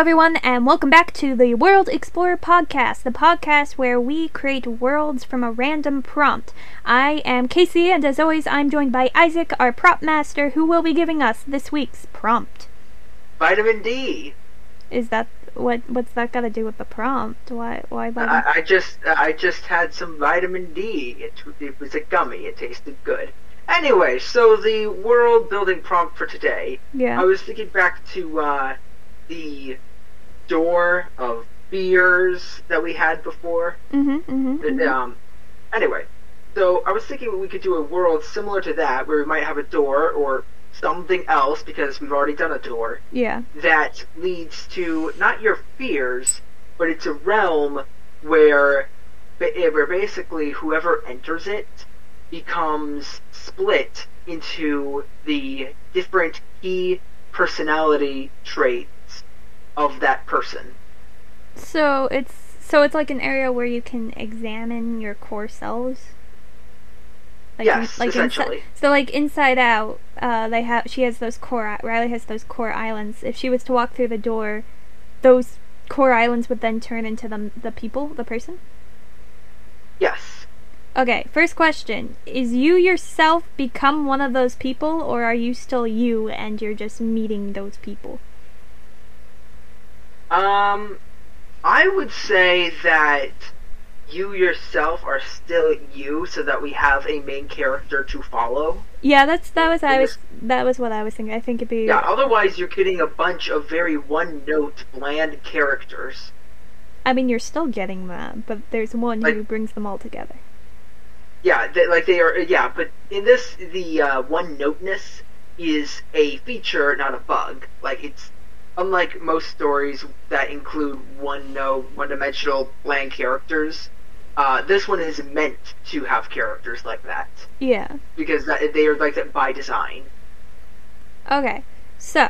everyone, and welcome back to the World Explorer Podcast, the podcast where we create worlds from a random prompt. I am Casey, and as always, I'm joined by Isaac, our prop master, who will be giving us this week's prompt. Vitamin D. Is that what? What's that got to do with the prompt? Why? Why? vitamin- I, I just I just had some vitamin D. It, it was a gummy. It tasted good. Anyway, so the world building prompt for today. yeah. I was thinking back to uh, the door of fears that we had before. Mhm. Mhm. And, mhm. Um, anyway, so I was thinking we could do a world similar to that, where we might have a door or something else because we've already done a door. Yeah. that leads to not your fears, but it's a realm where, eh, where basically whoever enters it becomes split into the different key personality traits of that person. So it's so it's like an area where you can examine your core selves. Like Yes, like essentially. Inside, so like inside out, uh, they have she has those core. Riley has those core islands. If she was to walk through the door, those core islands would then turn into the the people, the person. Yes. Okay, first question: Is you yourself become one of those people, or are you still you and you're just meeting those people? Um, I would say that you yourself are still you, so that we have a main character to follow. Yeah, that's that was I was that was what I was thinking. I think it'd be Yeah, otherwise you're getting a bunch of very one-note, bland characters. I mean, you're still getting them, but there's one Like- who brings them all together. Yeah, they, like they are. Yeah, but in this, the uh, one-noteness is a feature, not a bug. Like it's unlike most stories that include one no one-dimensional bland characters. Uh, this one is meant to have characters like that Yeah. because that, they are like that by design. Okay. So,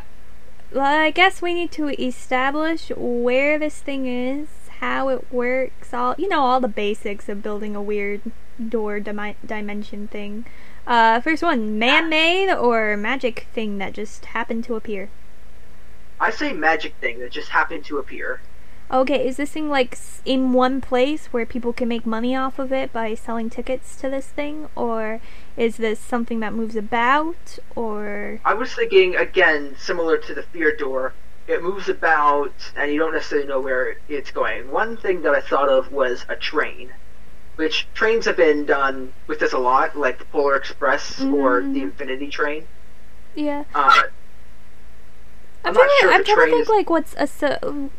well, I guess we need to establish where this thing is, how it works, all you know, all the basics of building a weird door dimension thing. Uh, first one, man-made or magic thing that just happened to appear. I say magic thing that just happened to appear. Okay, is this thing like in one place where people can make money off of it by selling tickets to this thing, or is this something that moves about, or I was thinking again, similar to the fear door. It moves about, and you don't necessarily know where it's going. One thing that I thought of was a train, which trains have been done with this a lot, like the Polar Express or Mhm. the Infinity Train. yeah? Uh, I'm, I'm trying to, sure I'm trying to think like what's a so.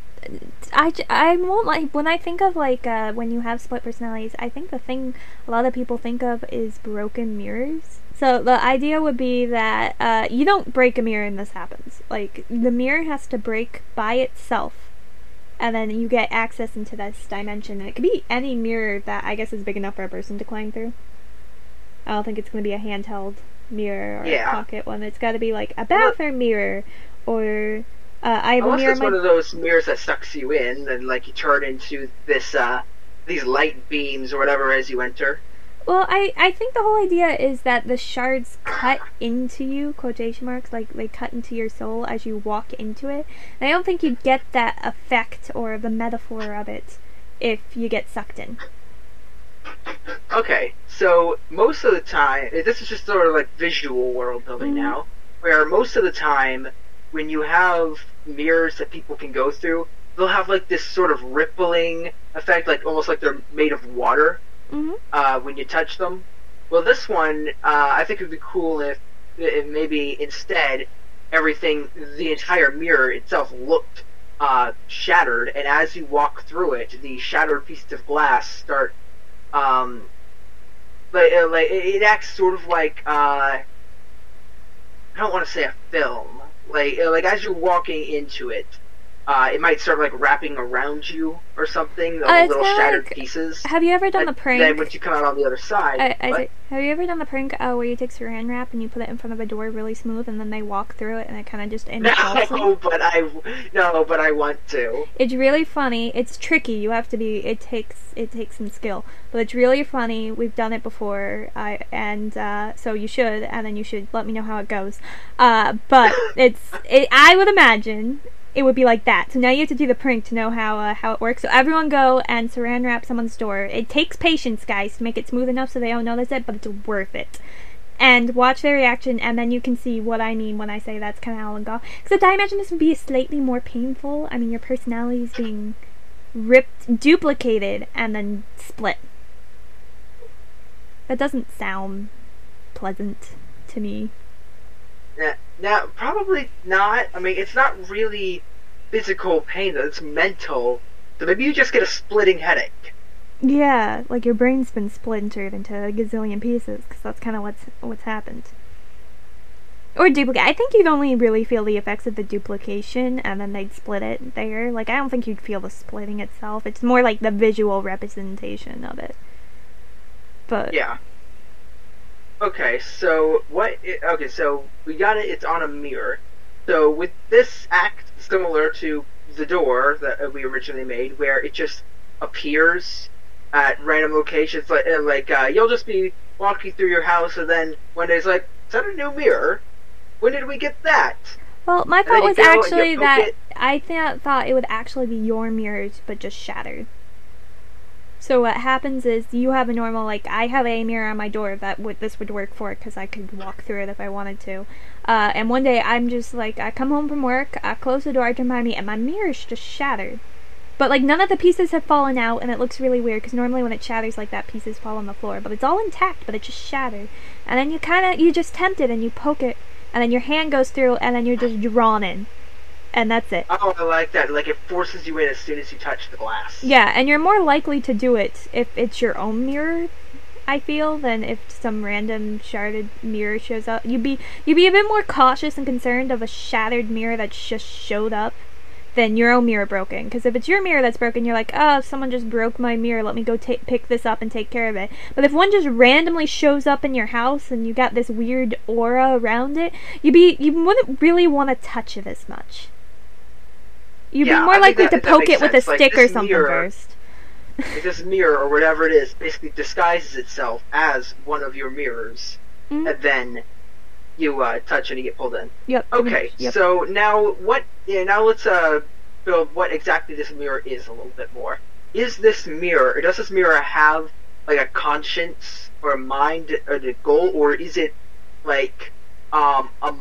I, I won't like when I think of like uh, when you have split personalities. I think the thing a lot of people think of is broken mirrors. So the idea would be that uh, you don't break a mirror and this happens. Like the mirror has to break by itself, and then you get access into this dimension. And it could be any mirror that I guess is big enough for a person to climb through. I don't think it's going to be a handheld mirror or Yeah. a pocket one. It's got to be like a bathroom mirror or uh, I have a unless mirror. it's my- one of those mirrors that sucks you in, and like you turn into this, uh, these light beams or whatever as you enter. Well, I, I think the whole idea is that the shards cut into you, quotation marks, like they cut into your soul as you walk into it. And I don't think you get that effect or the metaphor of it if you get sucked in. Okay, so most of the time, this is just sort of like visual world building Mhm. now, where most of the time, when you have mirrors that people can go through, they'll have like this sort of rippling effect, like almost like they're made of water hmm uh, when you touch them. Well, this one, uh, I think it would be cool if, if maybe instead everything, the entire mirror itself looked uh, shattered, and as you walk through it, the shattered pieces of glass start, um, like, uh, like it it acts sort of like uh, I don't want to say a film, like like as you're walking into it. Uh, it might start like wrapping around you or something, the Uh, little shattered like- pieces. Have you ever done the prank? Then once you come out on the other side, I, I, have you ever done the prank uh, where you take saran wrap and you put it in front of a door really smooth and then they walk through it and it kind of just them? no, but I no, but I want to. It's really funny. It's tricky. You have to be. It takes. It takes some skill, but it's really funny. We've done it before. I and uh, so you should, and then you should let me know how it goes. Uh, but it's. It, I would imagine it would be like that. So now you have to do the prank to know how uh, how it works. So everyone go and saran wrap someone's door. It takes patience, guys, to make it smooth enough so they don't notice it, but it's worth it. And watch their reaction, and then you can see what I mean when I say that's kind of Alan Gaw. Except I imagine this would be slightly more painful. I mean, your personality is being ripped, duplicated, and then split. That doesn't sound pleasant to me. Yeah, now, probably not. I mean, it's not really physical pain, though. It's mental. So maybe you just get a splitting headache. Yeah, like your brain's been splintered into a gazillion pieces, because that's kind of what's what's happened. Or duplicate. I think you'd only really feel the effects of the duplication, and then they'd split it there. Like, I don't think you'd feel the splitting itself. It's more like the visual representation of it. But Yeah. Okay, so what? i okay, so we got it. It's on a mirror. So with this act, similar to the door that we originally made, where it just appears at random locations, like uh, like uh, you'll just be walking through your house, and then one day it's like, is that a new mirror? When did we get that? Well, my thought was go and you actually that it. I th- thought it would actually be your mirrors, but just shattered. So what happens is you have a normal like I have a mirror on my door that would this would work for because I could walk through it if I wanted to. Uh, and one day I'm just like I come home from work, I close the door, I turn behind me, and my mirror's just shattered. But like none of the pieces have fallen out, and it looks really weird because normally when it shatters like that, pieces fall on the floor. But it's all intact, but it just shattered. And then you kind of you just tempt it and you poke it, and then your hand goes through, and then you're just drawn in, and that's it. Oh, I like that. Like it forces you in as soon as you touch the glass. Yeah, and you're more likely to do it if it's your own mirror. I feel than if some random sharded mirror shows up. You'd be you'd be a bit more cautious and concerned of a shattered mirror that just showed up than your own mirror broken. Because if it's your mirror that's broken, you're like, oh, someone just broke my mirror. Let me go ta- pick this up and take care of it. But if one just randomly shows up in your house and you got this weird aura around it, you'd be you wouldn't really want to touch it as much. You'd Yeah, be more I likely that- to poke it with a. Like, stick or something mirror- first. This mirror or whatever it is basically disguises itself as one of your mirrors, Mhm. and then you uh, touch and you get pulled in. Yep. Okay, Yep. so now what? Yeah, now let's uh build what exactly this mirror is a little bit more. Is this mirror? Or does this mirror have like a conscience or a mind or the goal, or is it like um a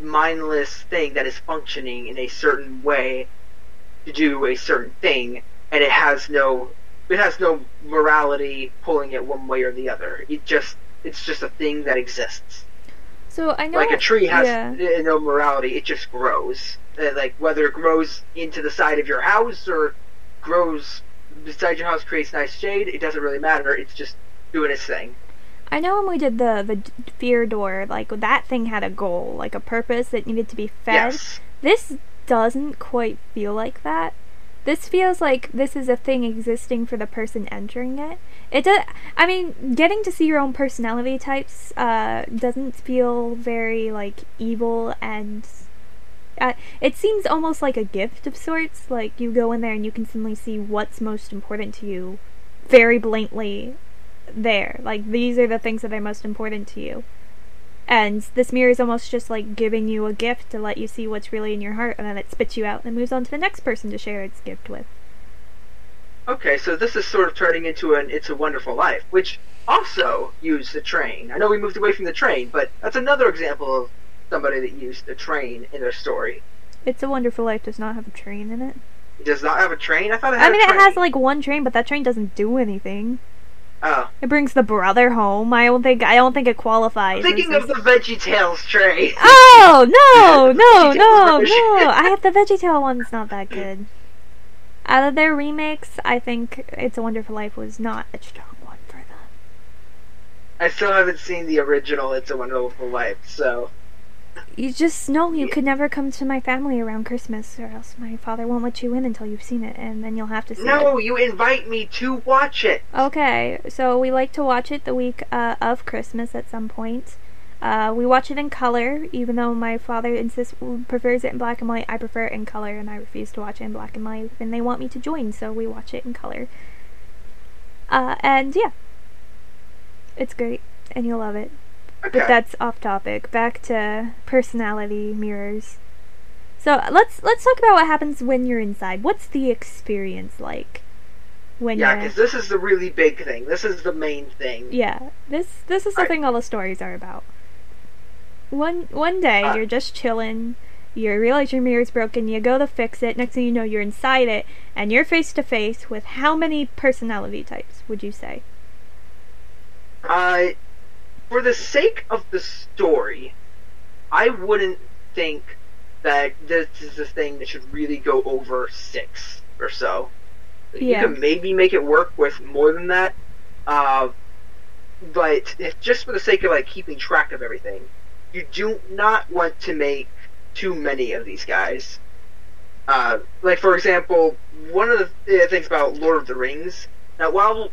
mindless thing that is functioning in a certain way to do a certain thing, and it has no it has no morality pulling it one way or the other. It just it's just a thing that exists So I know like a tree has yeah. no morality; it just grows. Uh, like whether it grows into the side of your house or grows beside your house, creates nice shade. It doesn't really matter. It's just doing its thing. I know when we did the the fear door, like that thing had a goal, like a purpose that needed to be fed. Yes. This doesn't quite feel like that. This feels like this is a thing existing for the person entering it. It does. I mean, getting to see your own personality types uh, doesn't feel very like evil and. Uh, it seems almost like a gift of sorts. Like you go in there and you can suddenly see what's most important to you, very blatantly, there. Like these are the things that are most important to you. And this mirror is almost just like giving you a gift to let you see what's really in your heart, and then it spits you out and moves on to the next person to share its gift with. Okay, so this is sort of turning into an "It's a Wonderful Life," which also used the train. I know we moved away from the train, but that's another example of somebody that used the train in their story. It's a Wonderful Life does not have a train in it. It does not have a train. I thought it had I mean, it has like one train, but that train doesn't do anything. Oh, It brings the brother home. I don't think I don't think it qualifies. I'm thinking of the VeggieTales train. Oh no, no, no, no! I have the VeggieTale one's not that good. Out of their remakes, I think "It's a Wonderful Life" was not a strong one for them. I still haven't seen the original "It's a Wonderful Life," so You just know you could never come to my family around Christmas, or else my father won't let you in until you've seen it, and then you'll have to see it. no, you invite me to watch it. Okay, so we like to watch it the week uh, of Christmas at some point. Uh, we watch it in color, even though my father insists prefers it in black and white. I prefer it in color, and I refuse to watch it in black and white. And they want me to join, so we watch it in color. Uh, and yeah, it's great, and you'll love it. Okay. But that's off topic. Back to personality mirrors. So let's let's talk about what happens when you're inside. What's the experience like when Yeah, you're because this is the really big thing. This is the main thing. Yeah, this this is the Right. thing all the stories are about. One one day Uh. you're just chilling, you realize your mirror's broken, you go to fix it. Next thing you know, you're inside it, and you're face to face with how many personality types would you say? Uh, for the sake of the story, I wouldn't think that this is a thing that should really go over six or so. Yeah. You could maybe make it work with more than that, uh, but if, just for the sake of like keeping track of everything, you do not want to make too many of these guys. Uh, like for example, one of the things about Lord of the Rings. Now, while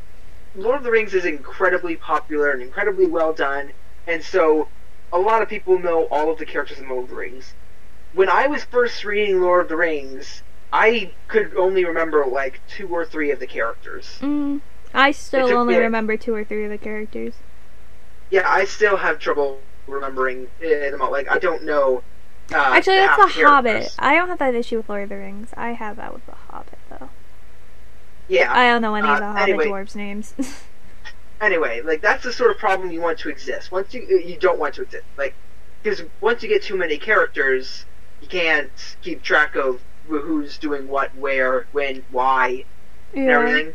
Lord of the Rings is incredibly popular and incredibly well done, and so a lot of people know all of the characters in Lord of the Rings. When I was first reading Lord of the Rings, I could only remember like two or three of the characters. Mm, I still a- only remember two or three of the characters. Yeah, I still have trouble remembering uh, them all. Like, I don't know. Uh, Actually, that's the Hobbit. I don't have that issue with Lord of the Rings. I have that with the Hobbit. Yeah. I don't know any of Uh, the Hobbit anyway. dwarves' names. anyway, like that's the sort of problem you want to exist. Once you you don't want to exist, like because once you get too many characters, you can't keep track of who's doing what, where, when, why, and everything.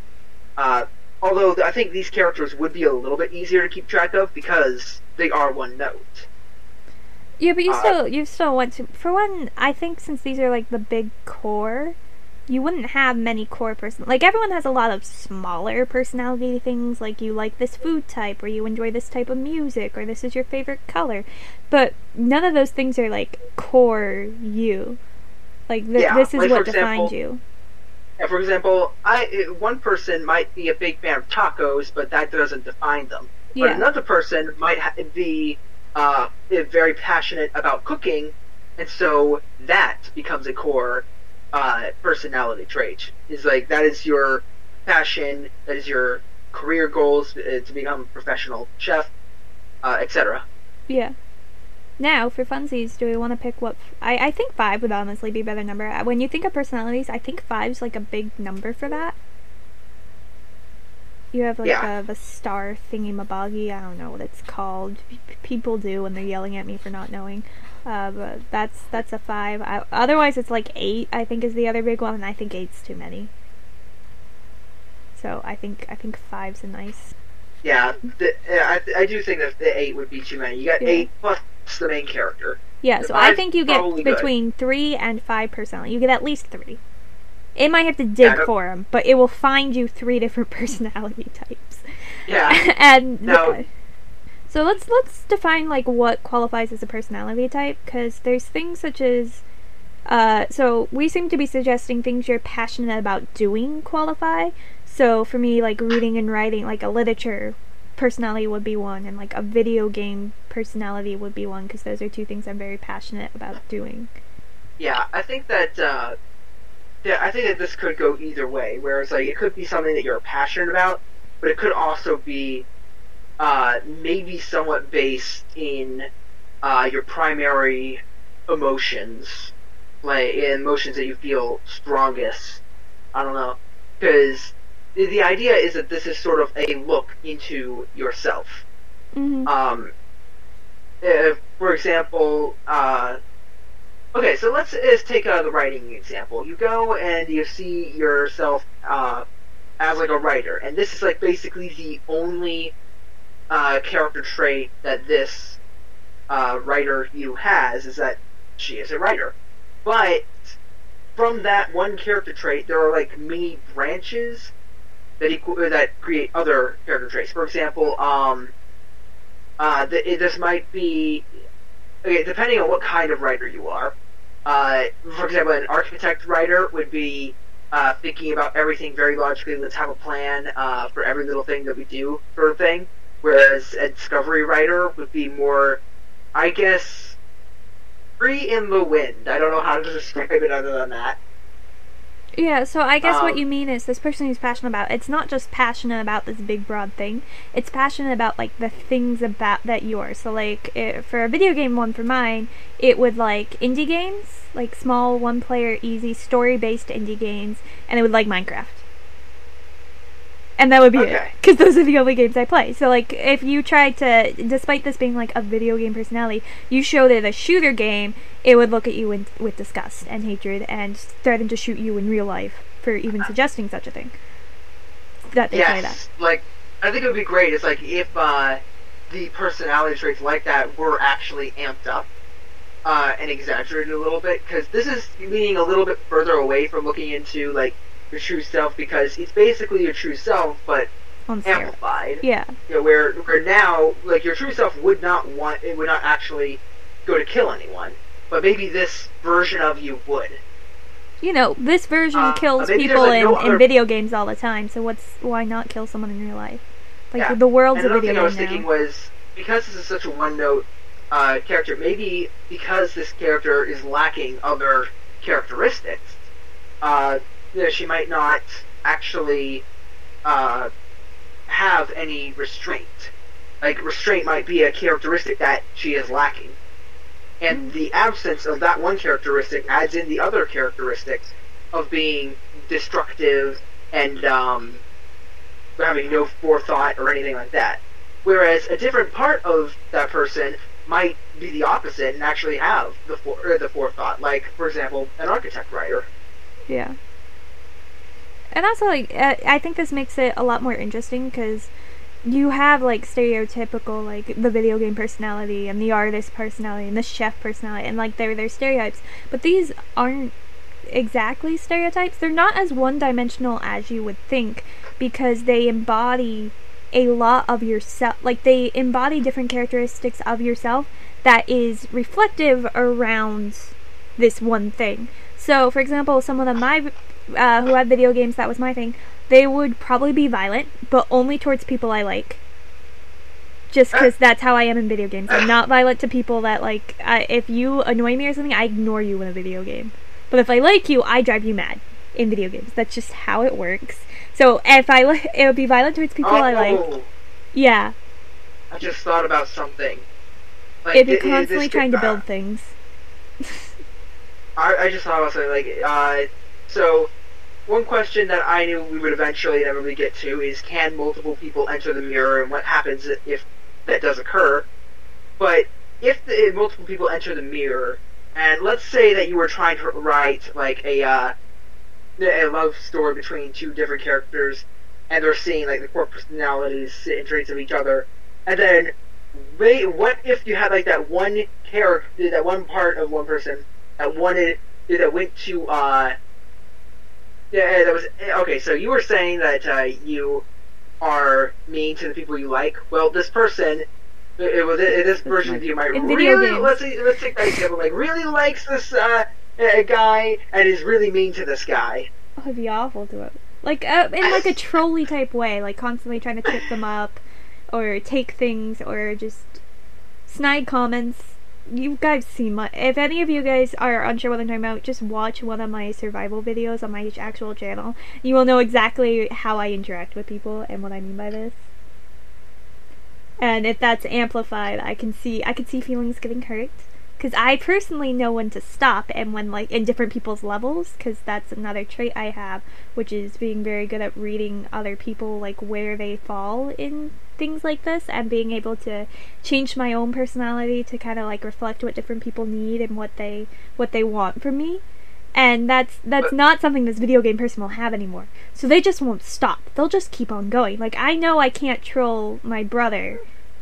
Uh, although I think these characters would be a little bit easier to keep track of because they are one note. Yeah, but you Uh, still you still want to. For one, I think since these are like the big core, you wouldn't have many core person. Like everyone has a lot of smaller personality things, like you like this food type, or you enjoy this type of music, or this is your favorite color. But none of those things are like core you. Like th- Yeah, this is like, what defines you. Yeah, for example, I one person might be a big fan of tacos, but that doesn't define them. But Yeah. another person might ha- be uh, very passionate about cooking, and so that becomes a core uh, personality trait. Is like that is your passion, that is your career goals uh, to become a professional chef, uh, etc. Yeah. Now, for funsies, do we want to pick what? F- I I think five would honestly be a better number. When you think of personalities, I think five's like a big number for that. You have like Yeah. a, the star thingy maboggy. I don't know what it's called. P- people do, when they're yelling at me for not knowing. Uh, but that's that's a five. I, otherwise, it's like eight. I think is the other big one, and I think eight's too many. So I think I think five's a nice. Yeah, the, I, I do think that the eight would be too many. You got Yeah. eight plus the main character. Yeah, The so I think you get probably good. between three and five personality. You get at least three. It might have to dig don't- for them, but it will find you three different personality types. Yeah. and No. so let's let's define like what qualifies as a personality type because there's things such as uh, so we seem to be suggesting things you're passionate about doing qualify. So for me, like reading and writing, like a literature personality would be one, and like a video game personality would be one because those are two things I'm very passionate about doing. Yeah, I think that uh, yeah, I think that this could go either way. Whereas like it could be something that you're passionate about, but it could also be uh, maybe somewhat based in uh, your primary emotions, like emotions that you feel strongest. I don't know, because the, the idea is that this is sort of a look into yourself. Mm-hmm. Um, if, for example, uh, okay, so let's, take uh, the writing example. You go and you see yourself uh, as like a writer, and this is like basically the only uh, character trait that this uh, writer you has is that she is a writer. But from that one character trait, there are like many branches that that create other character traits. For example, um, uh, th- this might be okay, depending on what kind of writer you are. Uh, for example, an architect writer would be uh, thinking about everything very logically. Let's have a plan uh, for every little thing that we do, sort of thing. Whereas a discovery writer would be more, I guess, free in the wind. I don't know how to describe it other than that. Yeah, so I guess what Um, you mean is this person who's passionate about it's not just passionate about this big broad thing. It's passionate about like the things about that you are. So like it, for a video game one for mine, it would like indie games, like small one player easy story based indie games, and it would like Minecraft. And that would be it, because those are the only games I play. So like, if you tried to, despite this being like a video game personality, you showed it a shooter game, it would look at you in, with disgust and hatred and threaten to shoot you in real life for even suggesting such a thing. That they play that. like I think it would be great. It's like if uh, the personality traits like that were actually amped up uh, and exaggerated a little bit, because this is leaning a little bit further away from looking into like your true self, because it's basically your true self, but amplified. Yeah. You know, where where now, like your true self would not want, it would not actually go to kill anyone, but maybe this version of you would. You know, this version Uh, kills people like, in, no in other- video games all the time, so what's why not kill someone in real life? Like Yeah. the world's And a another video thing I game was now. thinking was because this is such a one-note uh, character, maybe because this character is lacking other characteristics, uh, you know, she might not actually uh, have any restraint. Like restraint might be a characteristic that she is lacking, and the absence of that one characteristic adds in the other characteristics of being destructive and um, having no forethought or anything like that. Whereas a different part of that person might be the opposite and actually have the for, the forethought. Like, for example, an architect writer. Yeah. And also, like, uh, I think this makes it a lot more interesting because you have like stereotypical like the video game personality and the artist personality and the chef personality and like they're they're stereotypes, but these aren't exactly stereotypes. They're not as one-dimensional as you would think because they embody a lot of yourself. Like they embody different characteristics of yourself that is reflective around this one thing. So, for example, someone of my uh, who had video games, that was my thing. They would probably be violent, but only towards people I like. Just because that's how I am in video games. I'm not violent to people that like. I, if you annoy me or something, I ignore you in a video game. But if I like you, I drive you mad in video games. That's just how it works. So if I li- it would be violent towards people I like. Oh, Yeah, I just thought about something. Like, it'd be i- constantly trying to uh, build things. I, I just thought about something like, uh, so one question that I knew we would eventually inevitably get to is can multiple people enter the mirror and what happens if that does occur? But if, the, if multiple people enter the mirror, and let's say that you were trying to write like a uh, a love story between two different characters, and they're seeing like the core personalities and traits of each other, and then wait, what if you had like that one character, that one part of one person that wanted that went to uh yeah that was okay so you were saying that uh, you are mean to the people you like well this person it was this version of you might really let's let's take that example like really likes this uh, uh, guy and is really mean to this guy Oh, it'd be awful to it. Like uh, in like a trolley type way, like constantly trying to trip them up, or take things, or just snide comments. You guys seen my. If any of you guys are unsure what I'm talking about, just watch one of my survival videos on my actual channel. You will know exactly how I interact with people and what I mean by this. And if that's amplified, I can see I can see feelings getting hurt because I personally know when to stop and when like in different people's levels because that's another trait I have which is being very good at reading other people like where they fall in things like this and being able to change my own personality to kind of like reflect what different people need and what they what they want from me. And that's that's not something this video game person will have anymore. So they just won't stop. They'll just keep on going. Like i know i can't troll my brother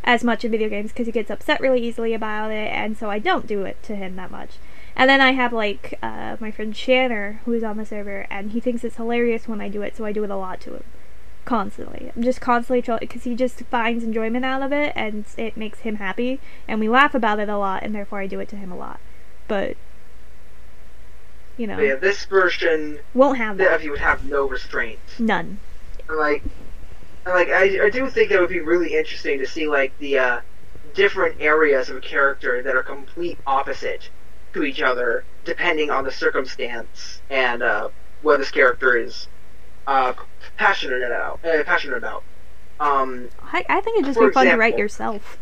as much in video games because he gets upset really easily about it, and so I don't do it to him that much. And then I have like uh, my friend Shanner who is on the server, and he thinks it's hilarious when I do it, so I do it a lot to him, constantly. I'm just constantly trolling because he just finds enjoyment out of it, and it makes him happy, and we laugh about it a lot, and therefore I do it to him a lot. But you know, yeah this version won't have that. of you would have no restraint None. Like like I, I do think that would be really interesting to see like the uh, different areas of a character that are complete opposite to each other depending on the circumstance and uh, what this character is uh, passionate about. Uh, passionate about. Um, I, I think it'd just be fun to write yourself.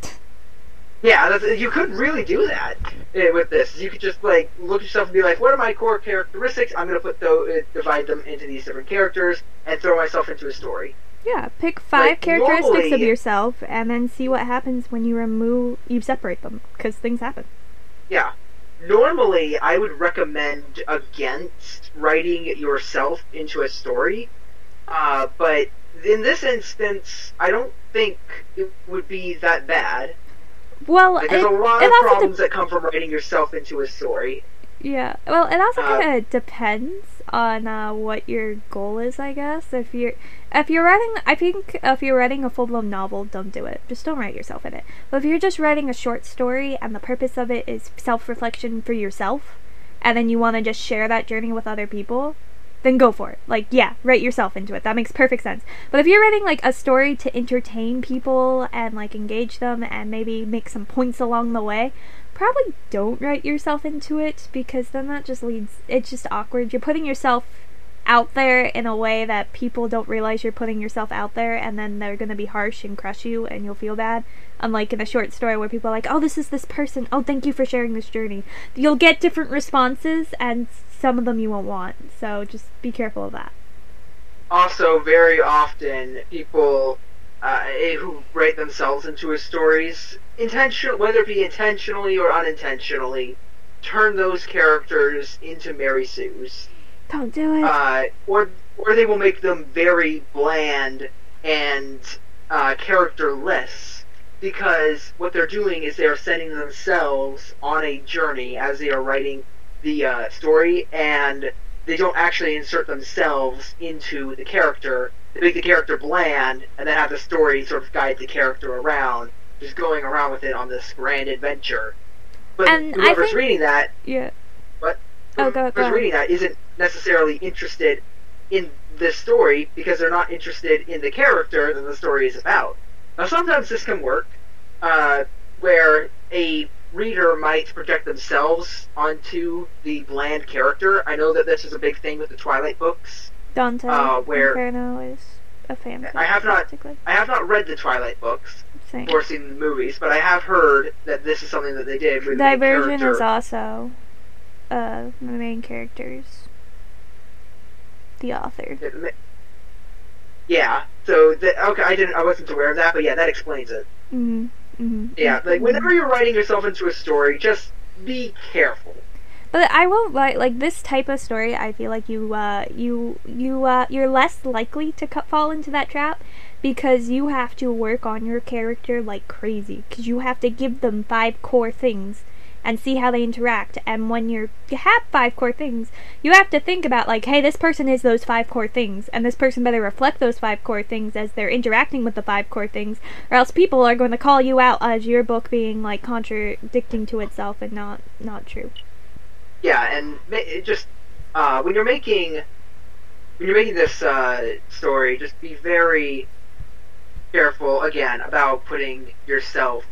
yeah, that's, you could really do that uh, with this. You could just like look at yourself and be like, "What are my core characteristics? I'm going to put those, uh, divide them into these different characters, and throw myself into a story." Yeah, pick five Like, characteristics of yourself and then see what happens when you remove, you separate them, because things happen. Yeah. Normally, I would recommend against writing yourself into a story, uh, but in this instance, I don't think it would be that bad. Well, Like, it, there's a lot of problems that come from writing yourself into a story. Yeah. Well, it also Uh, kind of depends on uh, what your goal is, I guess. If you're if you're writing, I think if you're writing a full blown novel, don't do it. Just don't write yourself in it. But if you're just writing a short story and the purpose of it is self reflection for yourself, and then you want to just share that journey with other people, then go for it. Like, yeah, write yourself into it. That makes perfect sense. But if you're writing like a story to entertain people and like engage them and maybe make some points along the way, probably don't write yourself into it because then that just leads it's just awkward. You're putting yourself out there in a way that people don't realize you're putting yourself out there and then they're going to be harsh and crush you and you'll feel bad. Unlike in a short story where people are like, "Oh, this is this person. Oh, thank you for sharing this journey." You'll get different responses and some of them you won't want. So just be careful of that. Also, very often, people uh, who write themselves into his stories, intentional, whether it be intentionally or unintentionally, turn those characters into Mary Sue's. Don't do it. uh, or or they will make them very bland and uh, characterless because what they're doing is they're sending themselves on a journey as they are writing the uh, story, and they don't actually insert themselves into the character. They make the character bland, and then have the story sort of guide the character around, just going around with it on this grand adventure. But And whoever's think- reading that yeah. what? Oh, go- whoever's go reading that isn't necessarily interested in the story because they're not interested in the character that the story is about. Now, sometimes this can work, uh, where a reader might project themselves onto the bland character. I know that this is a big thing with the Twilight books. Dante uh, where- Inferno is a fan. I have not- I have not read the Twilight books Same. or seen the movies, but I have heard that this is something that they did. With the main is also uh, the main characters. The author. It Yeah. So the, okay, I didn't. I wasn't aware of that, but yeah, that explains it. hmm hmm Yeah, like whenever you're writing yourself into a story, just be careful. But I won't like like this type of story. I feel like you uh you you uh you're less likely to cut, fall into that trap because you have to work on your character like crazy because you have to give them five core things and see how they interact. And when you're, have five core things, you have to think about like, hey, this person is those five core things, and this person better reflect those five core things as they're interacting with the five core things, or else people are going to call you out as your book being like contradicting to itself and not not true. Yeah, and just uh, when you're making when you're making this uh, story, just be very careful again about putting yourself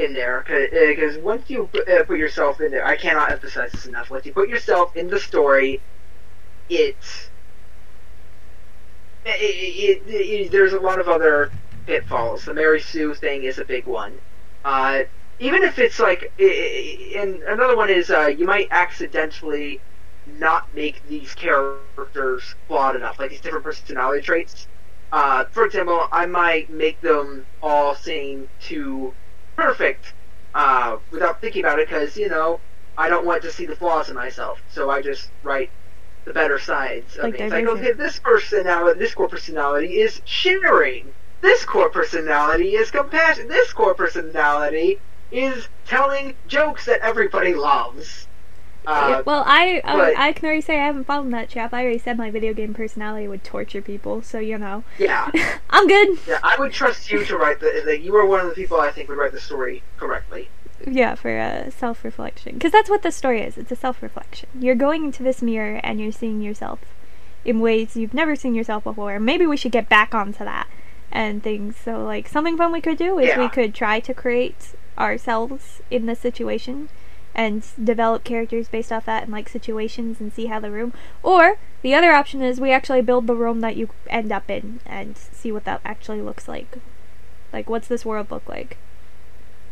in there because once you put, uh, put yourself in there, I cannot emphasize this enough. Once you put yourself in the story, it, it, it, there's a lot of other pitfalls. The Mary Sue thing is a big one. Uh, even if it's like, and another one is uh, you might accidentally not make these characters flawed enough, like these different personality traits. Uh, for example, I might make them all seem too perfect uh, without thinking about it, because you know I don't want to see the flaws in myself, so I just write the better sides of Like me. It's like, okay, this personality, this core personality is sharing. This core personality is compassion. This core personality is telling jokes that everybody loves. Uh, Yeah, well, I uh, but- I can already say I haven't fallen that trap. I already said my video game personality would torture people, so you know, yeah, I'm good. yeah. I would trust you to write the. Like, you are one of the people I think would write the story correctly. Yeah, for uh, self reflection, because that's what the story is. It's a self reflection. You're going into this mirror and you're seeing yourself in ways you've never seen yourself before. Maybe we should get back onto that and things. So, like, something fun we could do is we could try to create ourselves in this situation and develop characters based off that and like situations and see how the room. Or the other option is we actually build the room that you end up in and see what that actually looks like. Like, what's this world look like?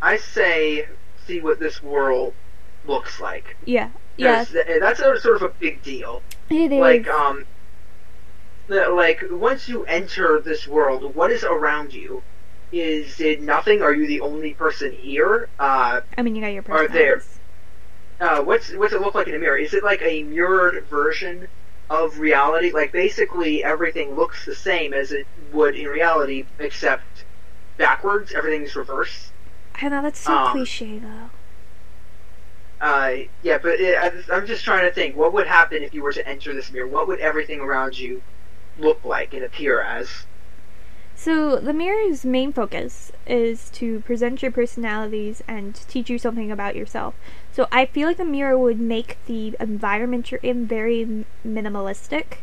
I say see what this world looks like. Yeah, yeah. that's a, sort of a big deal. It is. Like um, like once you enter this world, what is around you? Is it nothing? Are you the only person here? Uh, I mean, you got your person are there- personalities. Uh, what's what's it look like in a mirror? Is it like a mirrored version of reality? Like basically everything looks the same as it would in reality, except backwards. Everything's reverse. I know that's so um, cliche though. Uh, yeah, but it, I, I'm just trying to think. What would happen if you were to enter this mirror? What would everything around you look like and appear as? So the mirror's main focus is to present your personalities and teach you something about yourself. So I feel like the mirror would make the environment you're in very minimalistic.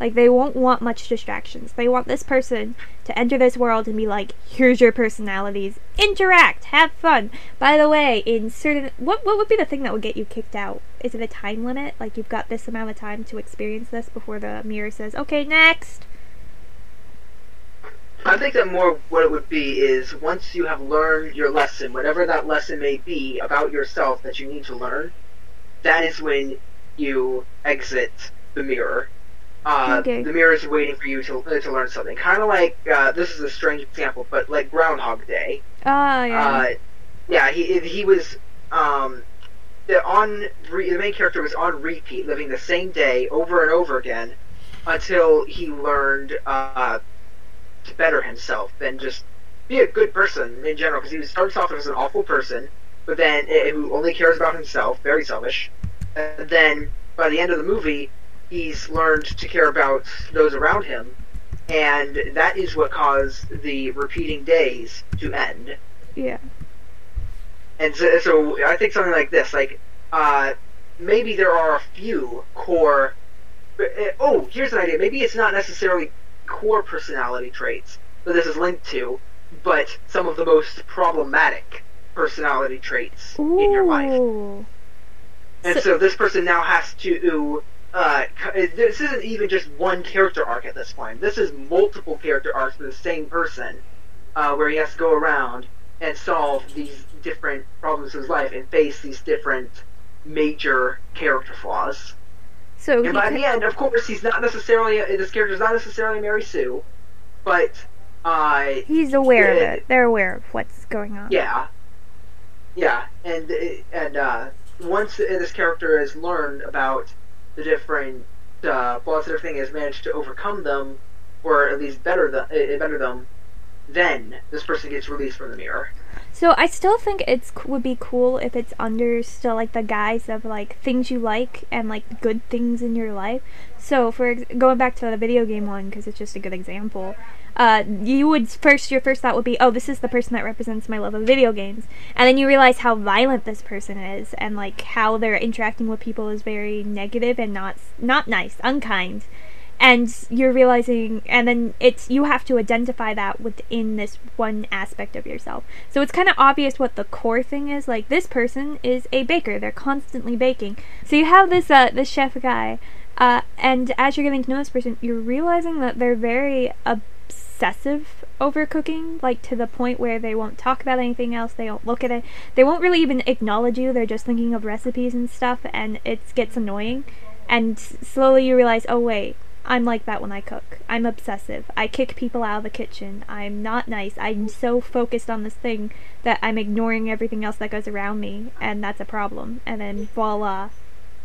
Like they won't want much distractions. They want this person to enter this world and be like, "Here's your personalities. Interact, have fun." By the way, in certain what what would be the thing that would get you kicked out? Is it a time limit? Like you've got this amount of time to experience this before the mirror says, "Okay, next." I think that more what it would be is once you have learned your lesson, whatever that lesson may be about yourself that you need to learn, that is when you exit the mirror. Uh, Okay. The mirror is waiting for you to uh, to learn something. Kind of like uh, this is a strange example, but like Groundhog Day. Ah, yeah. Uh, yeah, he he was um, the on re, the main character was on repeat, living the same day over and over again until he learned uh, to better himself than just be a good person in general. Because he starts off as an awful person, but then uh, who only cares about himself, very selfish. And then by the end of the movie, he's learned to care about those around him, and that is what caused the repeating days to end. yeah. And so, so I think something like this, like uh, maybe there are a few core. uh, Oh, here's an idea. Maybe it's not necessarily core personality traits that this is linked to, but some of the most problematic personality traits in your life. And So- so, this person now has to. Uh, this isn't even just one character arc at this point. This is multiple character arcs for the same person, uh, where he has to go around and solve these different problems in his life and face these different major character flaws. So And by the end, of course, he's not necessarily this character is not necessarily Mary Sue, but uh, he's aware of it. They're aware of what's going on. yeah, yeah, and and uh, once this character has learned about the different uh, flaws and everything, has managed to overcome them, or at least better them, uh, better them, then this person gets released from the mirror. So I still think it's would be cool if it's under still like the guise of like things you like and like good things in your life. So for going back to the video game one because it's just a good example. Uh, you would first your first thought would be, oh, this is the person that represents my love of video games, and then you realize how violent this person is, and like how they're interacting with people is very negative and not not nice, unkind and you're realizing and then it's you have to identify that within this one aspect of yourself. So it's kind of obvious what the core thing is like this person is a baker. They're constantly baking. So you have this uh this chef guy uh and as you're getting to know this person you're realizing that they're very obsessive over cooking like to the point where they won't talk about anything else. They don't look at it. They won't really even acknowledge you. They're just thinking of recipes and stuff and it gets annoying. And slowly you realize oh wait I'm like that when I cook. I'm obsessive. I kick people out of the kitchen. I'm not nice. I'm so focused on this thing that I'm ignoring everything else that goes around me, and that's a problem. And then voila,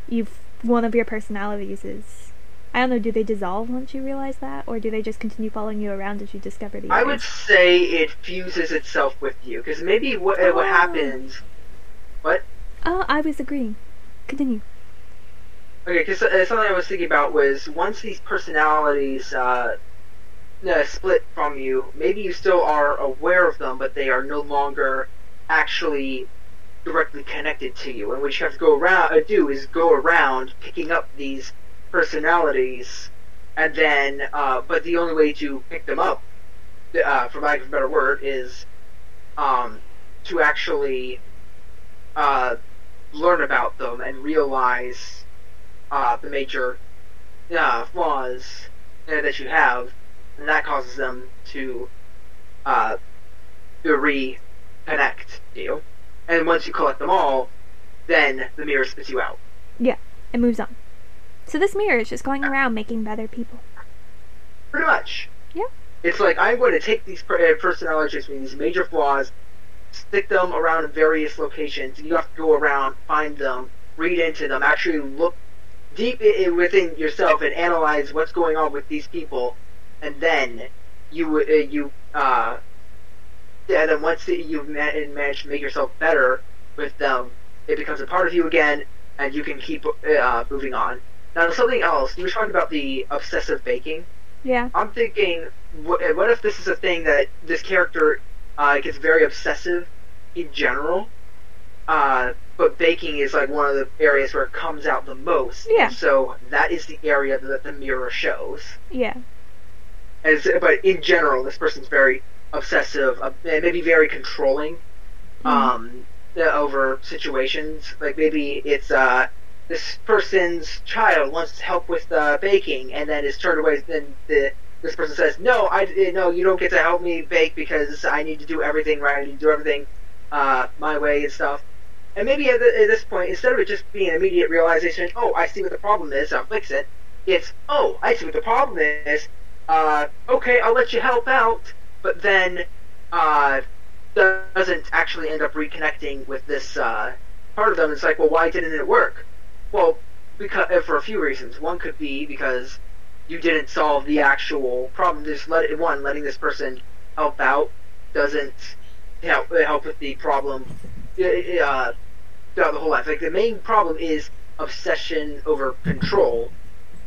you've one of your personalities is. I don't know. Do they dissolve once you realize that, or do they just continue following you around as you discover the? I others? would say it fuses itself with you because maybe what uh, what Oh. happens. What? Oh, I was agreeing. Continue. Okay, because uh, something I was thinking about was once these personalities uh, uh, split from you, maybe you still are aware of them, but they are no longer actually directly connected to you. And what you have to go around uh, do is go around picking up these personalities, and then, uh, but the only way to pick them up, for lack of a better word, is um, to actually learn about them and realize uh, the major uh, flaws uh, that you have, and that causes them to uh, to reconnect you. And once you collect them all, then the mirror spits you out. Yeah, it moves on. So this mirror is just going around making better people. Pretty much. Yeah. It's like I'm going to take these uh, personality traits, these major flaws, stick them around in various locations. You have to go around, find them, read into them, actually look deep within yourself and analyze what's going on with these people, and then you uh, you uh, and then once you've ma- managed to make yourself better with them, it becomes a part of you again, and you can keep uh, moving on. Now, something else. You were talking about the obsessive baking. Yeah. I'm thinking, what, what if this is a thing that this character uh, gets very obsessive in general, uh, but baking is like one of the areas where it comes out the most. Yeah. So that is the area that the mirror shows. Yeah. As, but in general, this person's very obsessive, uh, and maybe very controlling um, uh, over situations. Like maybe it's uh, this person's child wants help with uh, baking, and then is turned away. Then the this person says, "No, I eh, no, you don't get to help me bake because I need to do everything right. I need to do everything uh, my way and stuff." And maybe at, the, at this point, instead of it just being an immediate realization, "Oh, I see what the problem is. I'll fix it," it's, "Oh, I see what the problem is. Uh, okay, I'll let you help out," but then uh, doesn't actually end up reconnecting with this uh, part of them. It's like, well, why didn't it work? Well, because for a few reasons. One could be because you didn't solve the actual problem. Just let it, one letting this person help out doesn't help help with the problem uh, throughout the whole life. Like the main problem is obsession over control,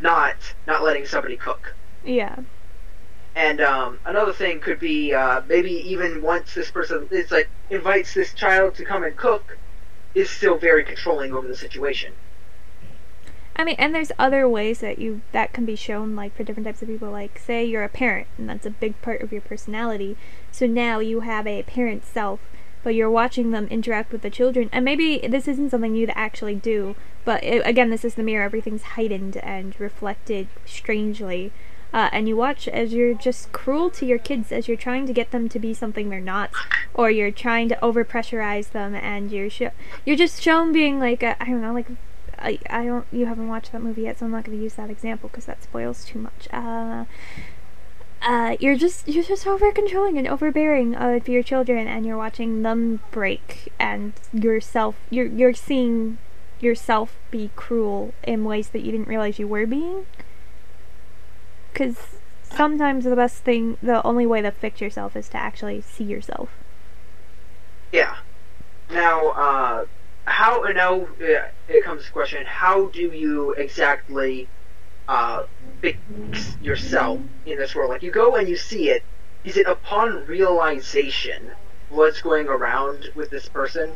not not letting somebody cook. Yeah. And um, another thing could be uh, maybe even once this person is like invites this child to come and cook, is still very controlling over the situation. I mean, and there's other ways that you that can be shown, like for different types of people. Like, say you're a parent, and that's a big part of your personality. So now you have a parent self, but you're watching them interact with the children. And maybe this isn't something you'd actually do, but it, again, this is the mirror. Everything's heightened and reflected strangely. Uh, and you watch as you're just cruel to your kids as you're trying to get them to be something they're not, or you're trying to overpressurize them, and you're you're just shown being like I I don't know, like I, I don't you haven't watched that movie yet, so I'm not going to use that example because that spoils too much. Uh, uh, you're just you're just over controlling and overbearing of your children, and you're watching them break, and yourself you're you're seeing yourself be cruel in ways that you didn't realize you were being. Because sometimes the best thing, the only way to fix yourself is to actually see yourself. Yeah. Now, uh, how now uh, it comes to the question: How do you exactly uh, fix yourself in this world? Like you go and you see it. Is it upon realization what's going around with this person,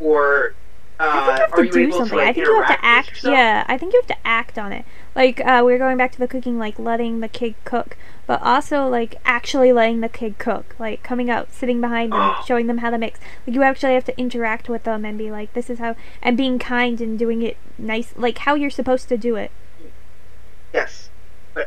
or uh, I think you have are to you do able something. to like I think you have to act. Yeah, I think you have to act on it. Like uh, we are going back to the cooking, like letting the kid cook, but also like actually letting the kid cook, like coming out, sitting behind them, Oh. showing them how to mix. Like you actually have to interact with them and be like, this is how, and being kind and doing it nice, like how you're supposed to do it. Yes,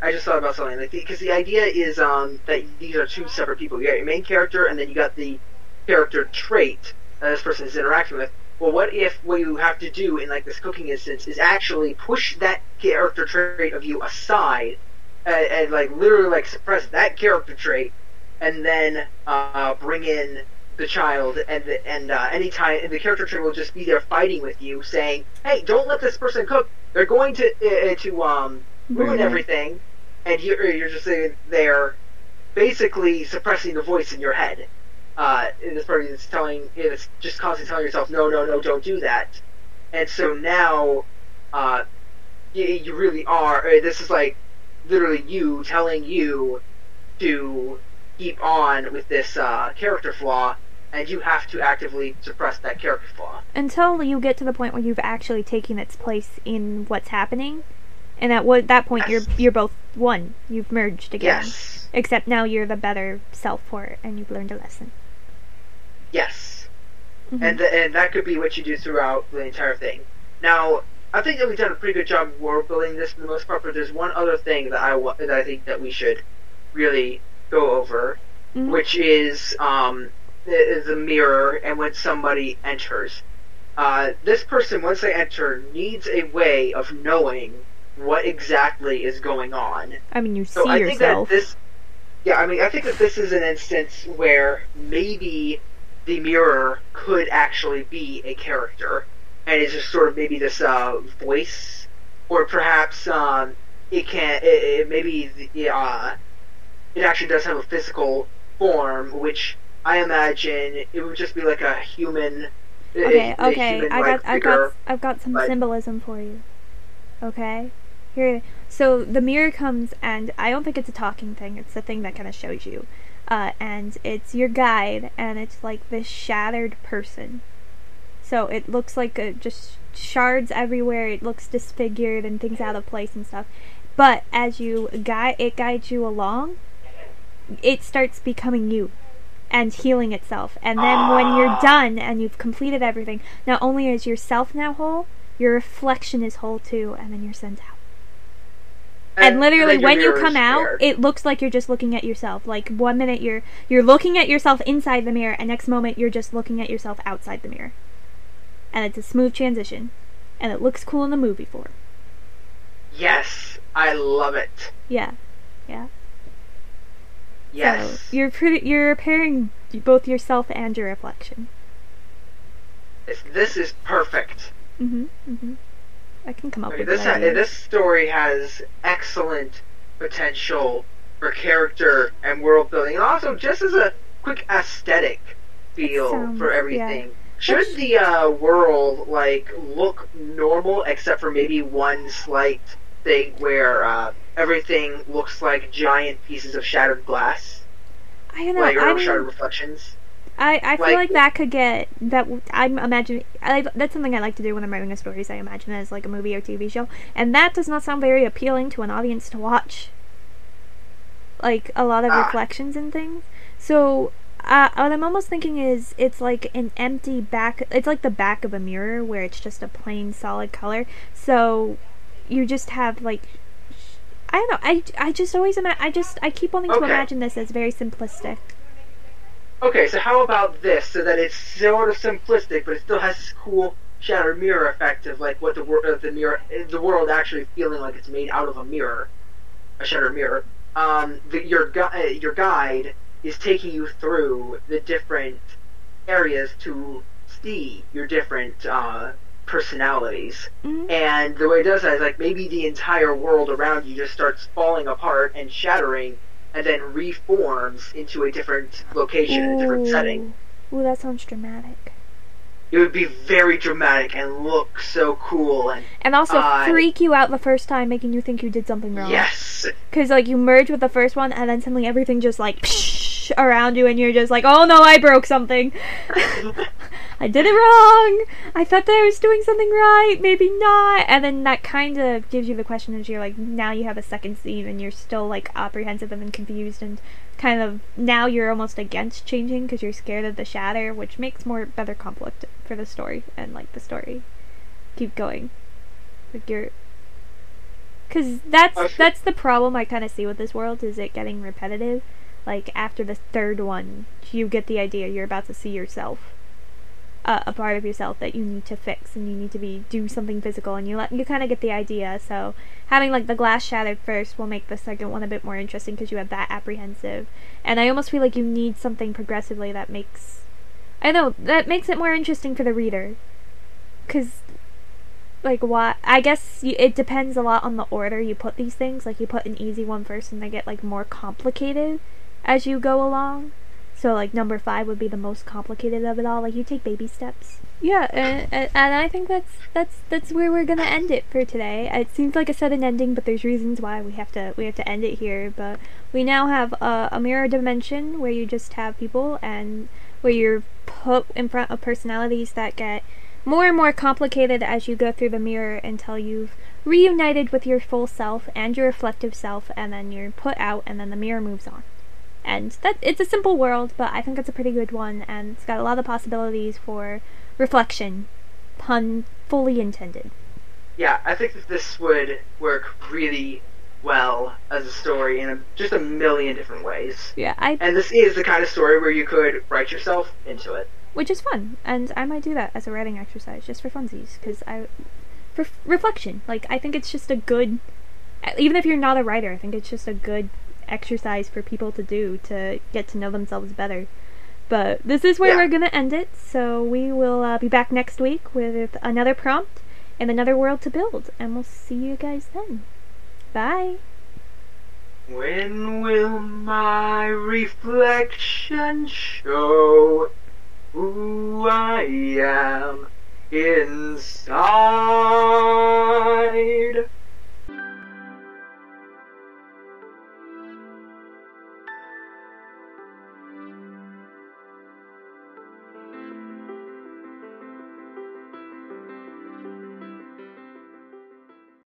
I just thought about something like because the idea is um, that these are two separate people. You got your main character, and then you got the character trait that this person is interacting with. Well, what if what you have to do in like this cooking instance is actually push that character trait of you aside, and, and like literally like suppress that character trait, and then uh, bring in the child, and the, and uh, anytime and the character trait will just be there fighting with you, saying, "Hey, don't let this person cook. They're going to uh, to um." Ruin it. everything, and you're, you're just sitting there, basically suppressing the voice in your head. Uh, and this person is telling, it's just constantly telling yourself, no, no, no, don't do that. And so now, uh, you, you really are. uh, This is like literally you telling you to keep on with this uh, character flaw, and you have to actively suppress that character flaw. Until you get to the point where you've actually taken its place in what's happening, and at what that point Yes. you're you're both one. You've merged again. Yes. Except now you're the better self for it, and you've learned a lesson. Yes. Mhm. and th- and that could be what you do throughout the entire thing. Now, I think that we've done a pretty good job of world building this for the most part, but there's one other thing that I wa- that I think that we should really go over, Mhm. which is um, the, the mirror and when somebody enters. Uh, this person, once they enter, needs a way of knowing what exactly is going on. I mean, you So see I think yourself. that this, yeah, I mean, I think that this is an instance where maybe the mirror could actually be a character, and it's just sort of maybe this uh, voice, or perhaps um, it can, it, it maybe the, uh, it actually does have a physical form, which I imagine it would just be like a human. Okay, a- a okay. I got, I got, I've got some but- symbolism for you. Okay, here. So the mirror comes, and I don't think it's a talking thing. It's the thing that kind of shows you, uh, and it's your guide, and it's like this shattered person. So it looks like a, just shards everywhere. It looks disfigured and things out of place and stuff. But as you guide, it guides you along. It starts becoming you and healing itself. And then when you're done and you've completed everything, not only is yourself now whole, your reflection is whole too, and then you're sent out. And, literally, when you come out, it looks like you're just looking at yourself. Like one minute you're you're looking at yourself inside the mirror, and next moment you're just looking at yourself outside the mirror. And it's a smooth transition, and it looks cool in the movie form. yes, I love it. Yeah, yeah. Yes. So you're pretty. You're repairing both yourself and your reflection. This- This is perfect. Mhm. Mhm. I can come up Okay, with this ha- this story has excellent potential for character and world building, and also just as a quick aesthetic feel sounds- for yeah. everything. Should Which- the uh, world like look normal except for maybe one slight thing where uh, everything looks like giant pieces of shattered glass, I don't know. like or I mean, shattered reflections? I, I feel Like- like that could get that I'm imagining I, that's something I like to do when I'm writing a story is I imagine it as like a movie or TV show. And that does not sound very appealing to an audience to watch like a lot of Ah. reflections and things. So uh, what I'm almost thinking is it's like an empty back it's like the back of a mirror where it's just a plain solid color. So you just have like I don't know I, I just always ima- I just I keep wanting to imagine this as very simplistic Okay, so how about this, so that it's sort of simplistic, but it still has this cool shattered mirror effect of like what the wor- uh, the mirror, the world actually feeling like it's made out of a mirror, a shattered mirror. Um, the, your gu- uh, your guide is taking you through the different areas to see your different uh, personalities. Mhm. And the way it does that is like maybe the entire world around you just starts falling apart and shattering, and then reforms into a different location, a different setting. Ooh. Ooh, that sounds dramatic. It would be very dramatic and look so cool. And And also Uh, freak you out the first time, making you think you did something wrong. yes, Because, like, you merge with the first one, and then suddenly everything just, like, psh, around you, and you're just like, oh no, I broke something. I did it wrong. I thought that I was doing something right. Maybe not. And then that kind of gives you the question as you're like, now you have a second scene, and you're still, like, apprehensive and confused, and kind of now you're almost against changing because you're scared of the shatter, which makes more better conflict for the story and, like, the story keep going. Like, you're. Because that's that's the problem I kind of see with this world is it getting repetitive. Like after the third one, you get the idea you're about to see yourself, uh, a part of yourself that you need to fix and you need to be do something physical, and you let you kind of get the idea. So having like the glass shattered first will make the second one a bit more interesting because you have that apprehensive, and I almost feel like you need something progressively that makes, I know that makes it more interesting for the reader, because like what I guess you, it depends a lot on the order you put these things. Like you put an easy one first, and they get like more complicated as you go along. So like number five would be the most complicated of it all. Like you take baby steps. Yeah, and, and I think that's that's that's where we're gonna end it for today. It seems like a sudden ending, but there's reasons why we have to we have to end it here. But we now have a, a mirror dimension where you just have people and where you're put in front of personalities that get more and more complicated as you go through the mirror until you've reunited with your full self and your reflective self, and then you're put out, and then the mirror moves on. And that it's a simple world, but I think it's a pretty good one, and it's got a lot of possibilities for reflection, pun fully intended. Yeah, I think that this would work really well as a story in a, just a million different ways. Yeah, I And this is the kind of story where you could write yourself into it. which is fun, and I might do that as a writing exercise just for funsies, because I for f- reflection. Like I think it's just a good, even if you're not a writer, I think it's just a good exercise for people to do to get to know themselves better. But this is where Yeah. we're gonna end it. So we will uh, be back next week with another prompt and another world to build, and we'll see you guys then. Bye. When will my reflection show who I am inside?